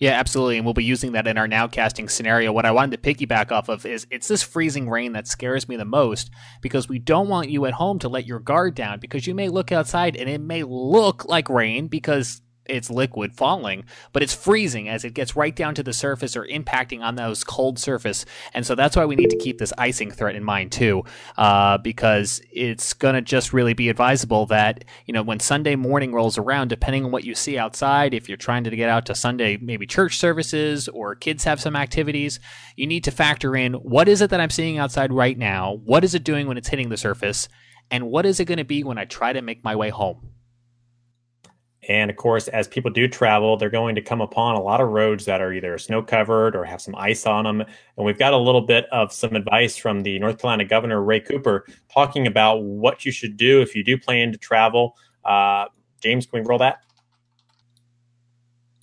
Yeah, absolutely. And we'll be using that in our nowcasting scenario. What I wanted to piggyback off of is it's this freezing rain that scares me the most because we don't want you at home to let your guard down because you may look outside and it may look like rain because it's liquid falling, but it's freezing as it gets right down to the surface or impacting on those cold surface. And so that's why we need to keep this icing threat in mind too, uh, because it's going to just really be advisable that, you know, when Sunday morning rolls around, depending on what you see outside, if you're trying to get out to Sunday, maybe church services or kids have some activities, you need to factor in what is it that I'm seeing outside right now? What is it doing when it's hitting the surface? And what is it going to be when I try to make my way home? And of course, as people do travel, they're going to come upon a lot of roads that are either snow covered or have some ice on them. And we've got a little bit of some advice from the North Carolina Governor, Roy Cooper, talking about what you should do if you do plan to travel. Uh, James, can we roll that?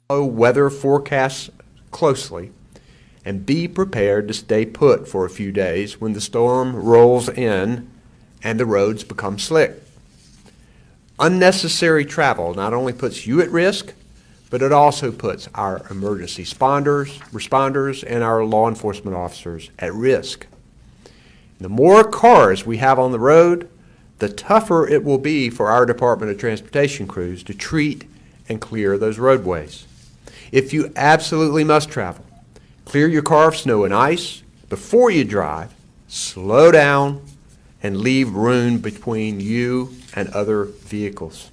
Weather forecasts closely and be prepared to stay put for a few days when the storm rolls in and the roads become slick. Unnecessary travel not only puts you at risk, but it also puts our emergency responders, responders and our law enforcement officers at risk. The more cars we have on the road, the tougher it will be for our Department of Transportation crews to treat and clear those roadways. If you absolutely must travel, clear your car of snow and ice before you drive, slow down, and leave room between you and other vehicles.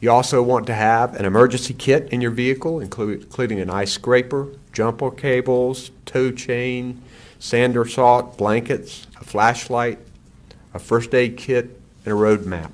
You also want to have an emergency kit in your vehicle, including an ice scraper, jumper cables, tow chain, sander salt, blankets, a flashlight, a first aid kit, and a road map.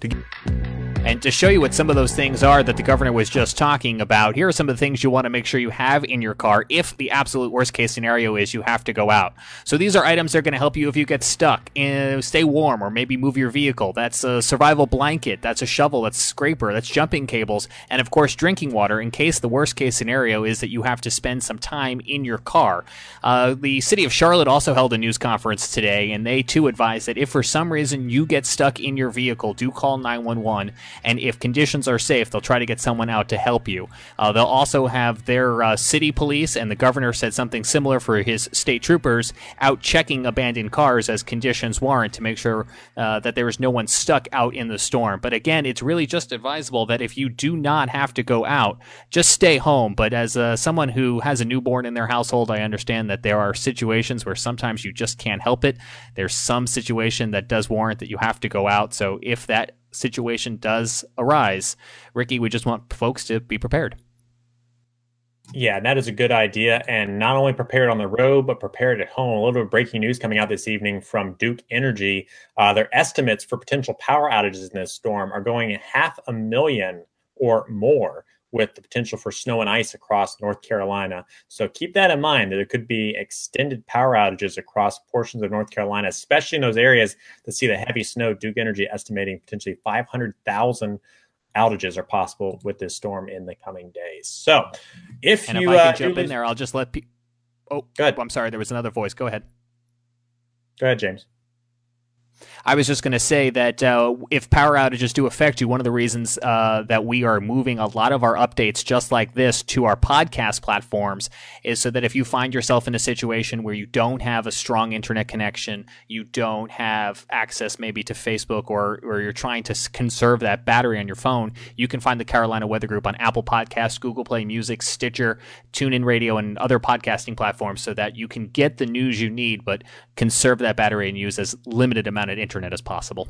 To and to show you what some of those things are that the governor was just talking about, here are some of the things you want to make sure you have in your car if the absolute worst case scenario is you have to go out. So these are items that are going to help you if you get stuck, and stay warm, or maybe move your vehicle. That's a survival blanket, that's a shovel, that's a scraper, that's jumping cables, and of course drinking water in case the worst case scenario is that you have to spend some time in your car. Uh, the city of Charlotte also held a news conference today, and they too advised that if for some reason you get stuck in your vehicle, do call 911 And if conditions are safe, they'll try to get someone out to help you. Uh, they'll also have their uh, city police, and the governor said something similar for his state troopers out checking abandoned cars as conditions warrant to make sure uh, that there is no one stuck out in the storm. But again, it's really just advisable that if you do not have to go out, just stay home. But as uh, someone who has a newborn in their household, I understand that there are situations where sometimes you just can't help it. There's some situation that does warrant that you have to go out. So if that situation does arise, Ricky, we just want folks to be prepared. Yeah, that is a good idea. And not only prepared on the road, but prepared at home. A little bit of breaking news coming out this evening from Duke Energy. Uh, their estimates for potential power outages in this storm are going half a million or more with the potential for snow and ice across North Carolina. So keep that in mind that there could be extended power outages across portions of North Carolina, especially in those areas that see the heavy snow. Duke Energy estimating potentially 500,000 outages are possible with this storm in the coming days. So if and you if I uh, jump in there, I'll just let people. Oh, Go ahead. I'm sorry. There was another voice. Go ahead. Go ahead, James. I was just going to say that uh, if power outages do affect you, one of the reasons uh, that we are moving a lot of our updates just like this to our podcast platforms is so that if you find yourself in a situation where you don't have a strong internet connection, you don't have access maybe to Facebook, or, or you're trying to conserve that battery on your phone, you can find the Carolina Weather Group on Apple Podcasts, Google Play Music, Stitcher, TuneIn Radio, and other podcasting platforms so that you can get the news you need, but conserve that battery and use as limited amount of internet as possible.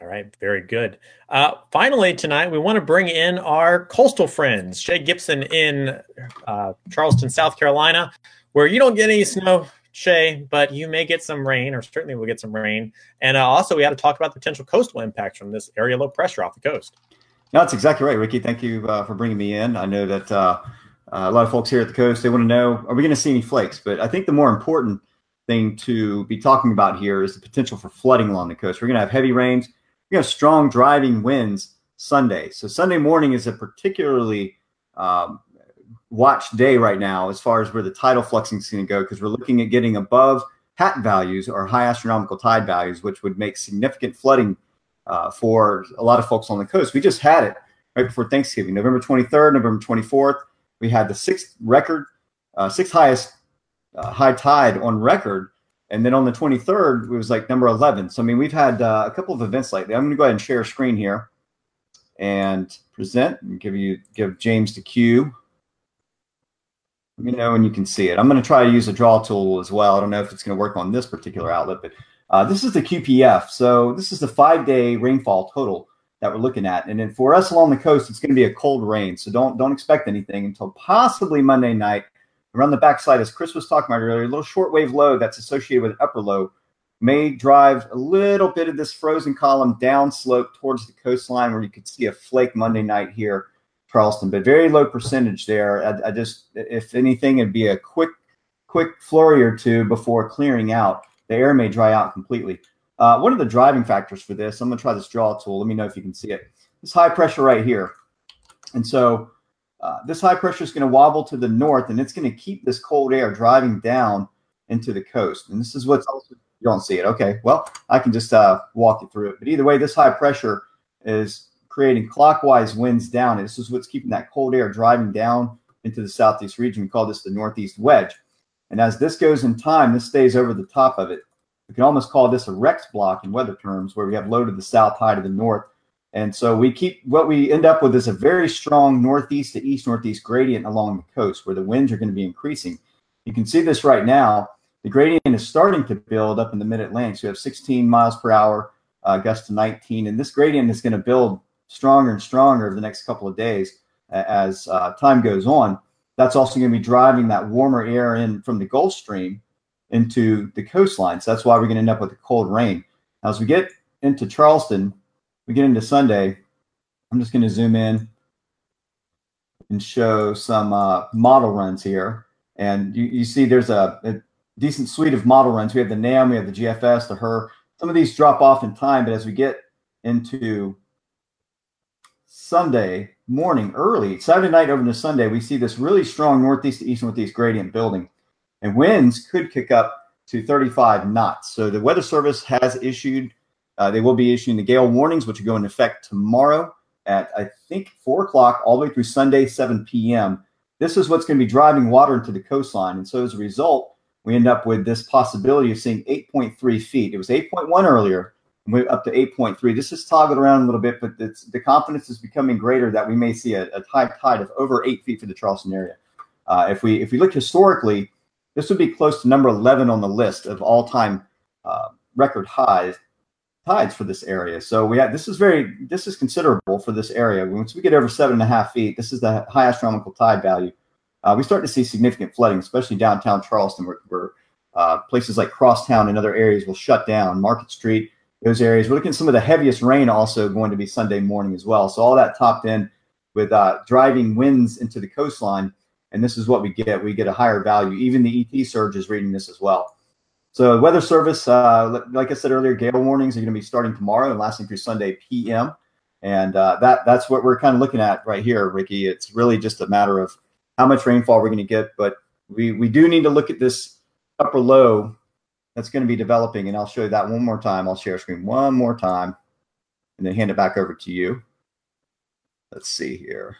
All right, very good. Uh, finally, tonight we want to bring in our coastal friends, Shay Gibson in uh, Charleston, South Carolina, where you don't get any snow, Shay, but you may get some rain, or certainly we'll get some rain. And uh, also, we had to talk about the potential coastal impacts from this area low pressure off the coast. No, that's exactly right, Ricky. Thank you uh, for bringing me in. I know that uh, a lot of folks here at the coast they want to know: Are we going to see any flakes? But I think the more important thing to be talking about here is the potential for flooding along the coast. We're going to have heavy rains. To have strong driving winds Sunday. So Sunday morning is a particularly um, watched day right now as far as where the tidal fluxing is going to go because we're looking at getting above HAT values or high astronomical tide values, which would make significant flooding uh, for a lot of folks on the coast. We just had it right before Thanksgiving, November 23rd, November 24th. We had the sixth record, uh, sixth highest uh, high tide on record. And then on the 23rd, it was like number 11. So, I mean, we've had uh, a couple of events lately. I'm going to go ahead and share a screen here and present and give you give James the cue. Let me know when you can see it. I'm going to try to use a draw tool as well. I don't know if it's going to work on this particular outlet, but uh, this is the QPF. So this is the five-day rainfall total that we're looking at. And then for us along the coast, it's going to be a cold rain. So don't don't expect anything until possibly Monday night around the backside, as Chris was talking about earlier, a little shortwave low that's associated with upper low may drive a little bit of this frozen column down slope towards the coastline where you could see a flake Monday night here, Charleston, but very low percentage there. I, I just, if anything, it'd be a quick, quick flurry or two before clearing out. The air may dry out completely. Uh, one of the driving factors for this, I'm going to try this draw tool. Let me know if you can see it. This high pressure right here. And so uh, this high pressure is going to wobble to the north and it's going to keep this cold air driving down into the coast. And this is what's also, you don't see it. Okay, well, I can just uh, walk you through it. But either way, this high pressure is creating clockwise winds down. And this is what's keeping that cold air driving down into the southeast region. We call this the northeast wedge. And as this goes in time, this stays over the top of it. We can almost call this a Rex block in weather terms, where we have low to the south, high to the north. And so we keep what we end up with is a very strong northeast to east northeast gradient along the coast where the winds are going to be increasing. You can see this right now. The gradient is starting to build up in the mid Atlantic. So we have 16 miles per hour, uh, gust to 19. And this gradient is going to build stronger and stronger over the next couple of days as uh, time goes on. That's also going to be driving that warmer air in from the Gulf Stream into the coastline. So that's why we're going to end up with a cold rain. Now, as we get into Charleston, we get into Sunday, I'm just going to zoom in and show some uh, model runs here. And you, you see there's a, a, decent suite of model runs. We have the NAM, we have the GFS, the HRRR. Some of these drop off in time, but as we get into Sunday morning early, Saturday night over to Sunday, we see this really strong northeast to east northeast gradient building. And winds could kick up to 35 knots. So the Weather Service has issued Uh, they will be issuing the gale warnings, which will go into effect tomorrow at I think four o'clock all the way through Sunday 7 p.m. This is what's going to be driving water into the coastline, and so as a result, we end up with this possibility of seeing 8.3 feet. It was 8.1 earlier, we're up to 8.3. This is toggled around a little bit, but the confidence is becoming greater that we may see a, a high tide of over eight feet for the Charleston area. Uh, if we if we look historically, this would be close to number 11 on the list of all-time uh, record highs tides for this area. So we have this is very this is considerable for this area. Once we get over seven and a half feet, this is the high astronomical tide value. Uh, we start to see significant flooding, especially downtown Charleston, where, where uh, places like Crosstown and other areas will shut down. Market Street, those areas. We're looking at some of the heaviest rain also going to be Sunday morning as well. So all that topped in with uh, driving winds into the coastline, and this is what we get. We get a higher value. Even the ET surge is reading this as well. So Weather Service, uh, like I said earlier, gale warnings are going to be starting tomorrow and lasting through Sunday PM, and uh, that that's what we're kind of looking at right here, Ricky. It's really just a matter of how much rainfall we're going to get, but we we do need to look at this upper low that's going to be developing, and I'll show you that one more time. I'll share screen one more time, and then hand it back over to you. Let's see here.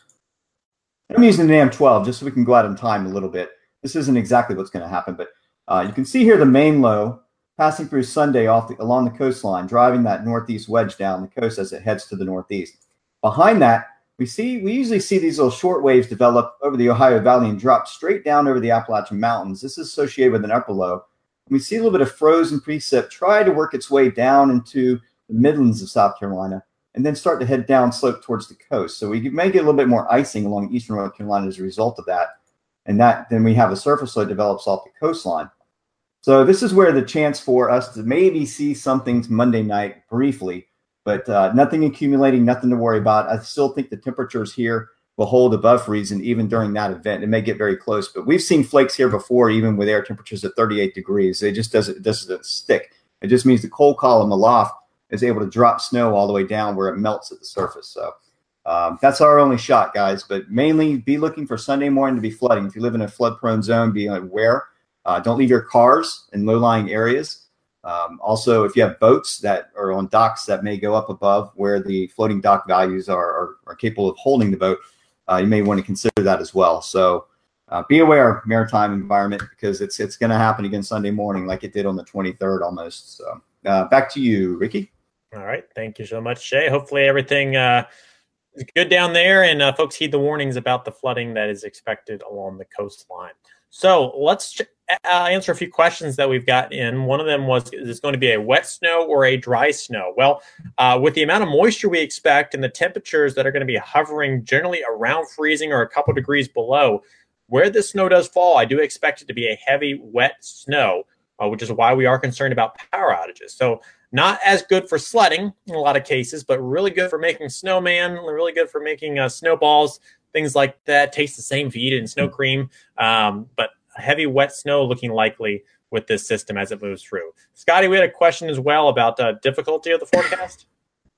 I'm using the NAM12 just so we can go out in time a little bit. This isn't exactly what's going to happen, but uh, you can see here the main low passing through Sunday off the, along the coastline, driving that northeast wedge down the coast as it heads to the northeast. Behind that, we see we usually see these little short waves develop over the Ohio Valley and drop straight down over the Appalachian Mountains. This is associated with an upper low. And we see a little bit of frozen precip try to work its way down into the Midlands of South Carolina and then start to head down slope towards the coast. So we may get a little bit more icing along eastern North Carolina as a result of that. And that then we have a surface low develops off the coastline. So this is where the chance for us to maybe see something Monday night briefly, but uh, nothing accumulating, nothing to worry about. I still think the temperatures here will hold above freezing even during that event. It may get very close, but we've seen flakes here before, even with air temperatures at 38 degrees. It just doesn't, it doesn't stick. It just means the cold column aloft is able to drop snow all the way down where it melts at the surface. So um, that's our only shot, guys. But mainly be looking for Sunday morning to be flooding. If you live in a flood prone zone, be aware uh, don't leave your cars in low lying areas. Um, also, if you have boats that are on docks that may go up above where the floating dock values are, are, are capable of holding the boat, uh, you may want to consider that as well. So uh, be aware, of maritime environment, because it's it's going to happen again Sunday morning, like it did on the 23rd almost. So uh, back to you, Ricky. All right, thank you so much, Shay. Hopefully everything uh, is good down there, and uh, folks heed the warnings about the flooding that is expected along the coastline. So let's uh, answer a few questions that we've got in. One of them was Is this going to be a wet snow or a dry snow? Well, uh, with the amount of moisture we expect and the temperatures that are going to be hovering generally around freezing or a couple degrees below, where the snow does fall, I do expect it to be a heavy, wet snow, uh, which is why we are concerned about power outages. So, not as good for sledding in a lot of cases, but really good for making snowman, really good for making uh, snowballs, things like that. Taste the same if you eat it in snow cream. Um, but heavy wet snow looking likely with this system as it moves through. Scotty, we had a question as well about uh, difficulty of the forecast.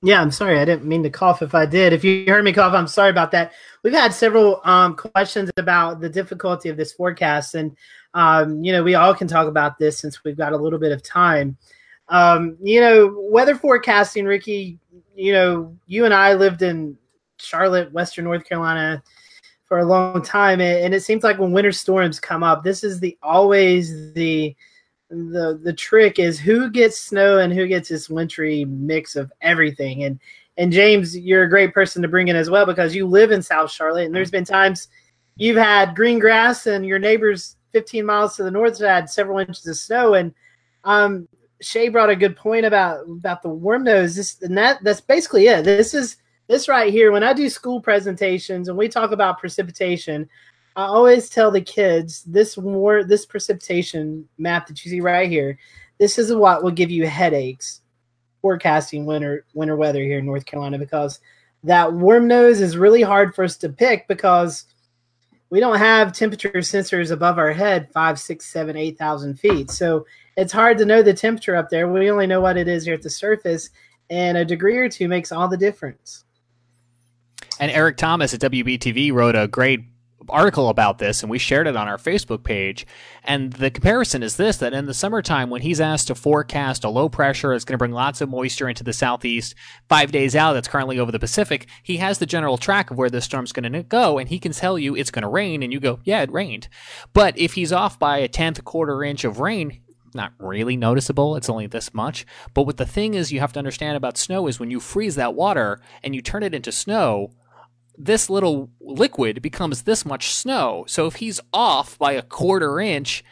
Yeah, I'm sorry. I didn't mean to cough if I did. If you heard me cough, I'm sorry about that. We've had several um, questions about the difficulty of this forecast. And, um, you know, we all can talk about this since we've got a little bit of time. Um, you know, weather forecasting, Ricky, you know, you and I lived in Charlotte, Western North Carolina, for a long time, and it seems like when winter storms come up, this is the always the the the trick is who gets snow and who gets this wintry mix of everything. And and James, you're a great person to bring in as well because you live in South Charlotte, and there's been times you've had green grass and your neighbors 15 miles to the north had several inches of snow. And um, Shay brought a good point about about the warm nose. This and that that's basically it. This is this right here, when I do school presentations and we talk about precipitation, I always tell the kids this war this precipitation map that you see right here, this is what will give you headaches forecasting winter winter weather here in North Carolina because that warm nose is really hard for us to pick because we don't have temperature sensors above our head five, six, seven, eight thousand feet. So it's hard to know the temperature up there. We only know what it is here at the surface, and a degree or two makes all the difference. And Eric Thomas at WBTV wrote a great article about this and we shared it on our Facebook page. And the comparison is this that in the summertime, when he's asked to forecast a low pressure, that's going to bring lots of moisture into the southeast five days out, that's currently over the Pacific, he has the general track of where this storm's going to go and he can tell you it's going to rain. And you go, yeah, it rained. But if he's off by a tenth, quarter inch of rain, not really noticeable. It's only this much. But what the thing is you have to understand about snow is when you freeze that water and you turn it into snow, this little liquid becomes this much snow. So if he's off by a quarter inch,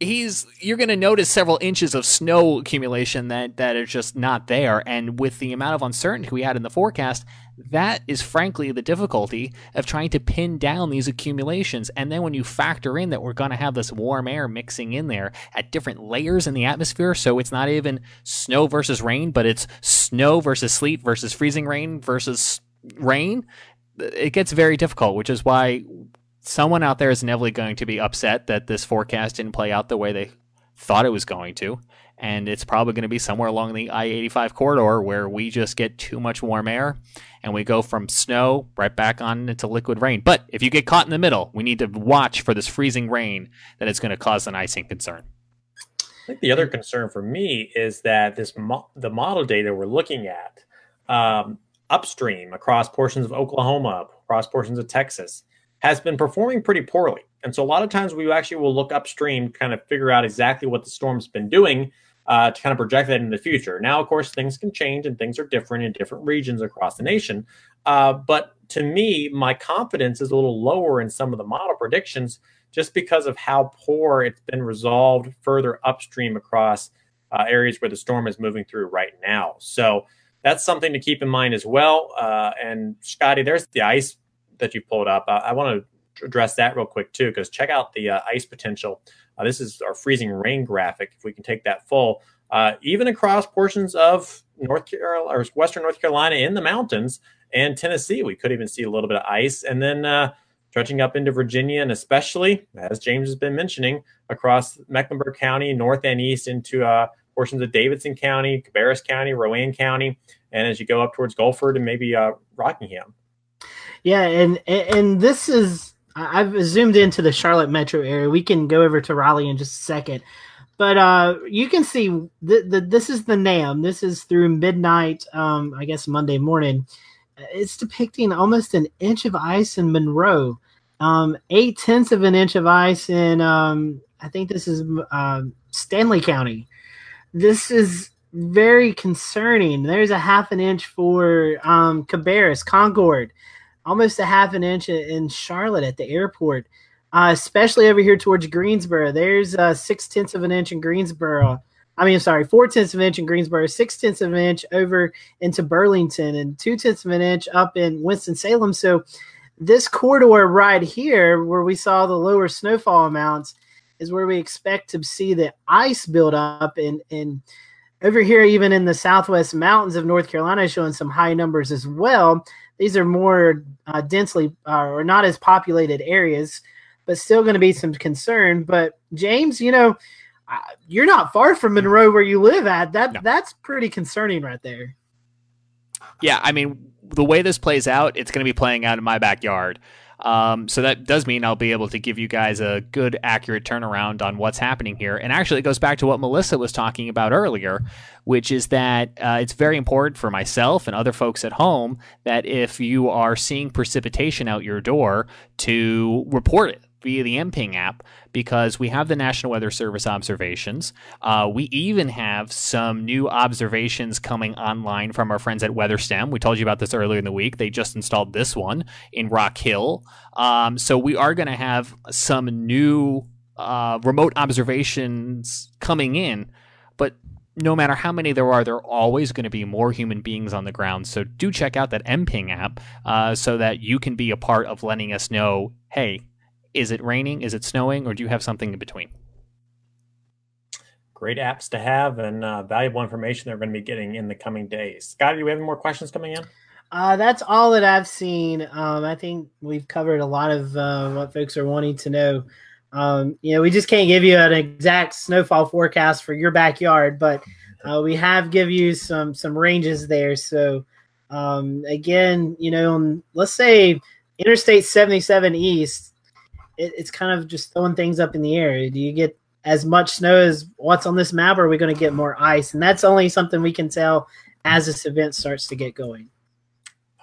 he's you're going to notice several inches of snow accumulation that that are just not there and with the amount of uncertainty we had in the forecast that is frankly the difficulty of trying to pin down these accumulations and then when you factor in that we're going to have this warm air mixing in there at different layers in the atmosphere so it's not even snow versus rain but it's snow versus sleet versus freezing rain versus rain it gets very difficult which is why someone out there is inevitably going to be upset that this forecast didn't play out the way they thought it was going to. And it's probably going to be somewhere along the I 85 corridor where we just get too much warm air and we go from snow right back on into liquid rain. But if you get caught in the middle, we need to watch for this freezing rain that is going to cause an icing concern. I think the other concern for me is that this mo- the model data we're looking at um, upstream across portions of Oklahoma, across portions of Texas, has been performing pretty poorly. And so a lot of times we actually will look upstream, kind of figure out exactly what the storm's been doing uh, to kind of project that in the future. Now, of course, things can change and things are different in different regions across the nation. Uh, but to me, my confidence is a little lower in some of the model predictions just because of how poor it's been resolved further upstream across uh, areas where the storm is moving through right now. So that's something to keep in mind as well. Uh, and Scotty, there's the ice that you pulled up, I, I want to address that real quick too, because check out the uh, ice potential. Uh, this is our freezing rain graphic. If we can take that full, uh, even across portions of North Carolina or Western North Carolina in the mountains and Tennessee, we could even see a little bit of ice, and then uh, stretching up into Virginia, and especially as James has been mentioning, across Mecklenburg County, north and east into uh, portions of Davidson County, Cabarrus County, Rowan County, and as you go up towards Guilford and maybe uh, Rockingham. Yeah, and and this is I've zoomed into the Charlotte metro area. We can go over to Raleigh in just a second, but uh, you can see the, the this is the NAM. This is through midnight. Um, I guess Monday morning. It's depicting almost an inch of ice in Monroe, um, eight tenths of an inch of ice in um, I think this is uh, Stanly County. This is very concerning. There's a half an inch for um, Cabarrus, Concord almost a half an inch in Charlotte at the airport, uh, especially over here towards Greensboro. There's uh, six tenths of an inch in Greensboro. I mean, sorry, four tenths of an inch in Greensboro, six tenths of an inch over into Burlington, and two tenths of an inch up in Winston Salem. So, this corridor right here, where we saw the lower snowfall amounts, is where we expect to see the ice build up. And, and over here, even in the southwest mountains of North Carolina, showing some high numbers as well these are more uh, densely uh, or not as populated areas, but still going to be some concern. But James, you know, uh, you're not far from Monroe where you live at. That no. that's pretty concerning right there. Yeah, I mean, the way this plays out, it's going to be playing out in my backyard. Um, so that does mean I'll be able to give you guys a good, accurate turnaround on what's happening here. And actually, it goes back to what Melissa was talking about earlier, which is that uh, it's very important for myself and other folks at home that if you are seeing precipitation out your door, to report it via the MPing app because we have the National Weather Service observations. Uh, we even have some new observations coming online from our friends at WeatherStem. We told you about this earlier in the week. They just installed this one in Rock Hill. Um, so we are going to have some new uh, remote observations coming in, but no matter how many there are, there are always going to be more human beings on the ground. So do check out that MPing app uh, so that you can be a part of letting us know, hey, is it raining? Is it snowing? Or do you have something in between? Great apps to have and uh, valuable information they're going to be getting in the coming days. Scotty, do we have any more questions coming in? Uh, that's all that I've seen. Um, I think we've covered a lot of uh, what folks are wanting to know. Um, you know, we just can't give you an exact snowfall forecast for your backyard, but uh, we have give you some some ranges there. So um, again, you know, on, let's say Interstate 77 East, it, it's kind of just throwing things up in the air. Do you get as much snow as what's on this map, or are we going to get more ice? And that's only something we can tell as this event starts to get going.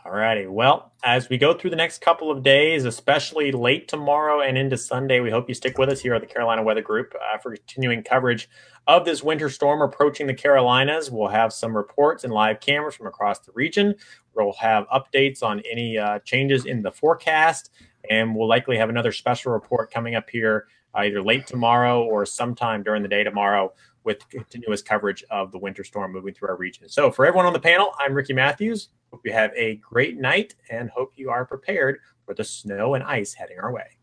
All righty. Well, as we go through the next couple of days, especially late tomorrow and into Sunday, we hope you stick with us here at the Carolina Weather Group uh, for continuing coverage of this winter storm approaching the Carolinas. We'll have some reports and live cameras from across the region. We'll have updates on any uh, changes in the forecast, and we'll likely have another special report coming up here uh, either late tomorrow or sometime during the day tomorrow with continuous coverage of the winter storm moving through our region. So, for everyone on the panel, I'm Ricky Matthews. Hope you have a great night and hope you are prepared for the snow and ice heading our way.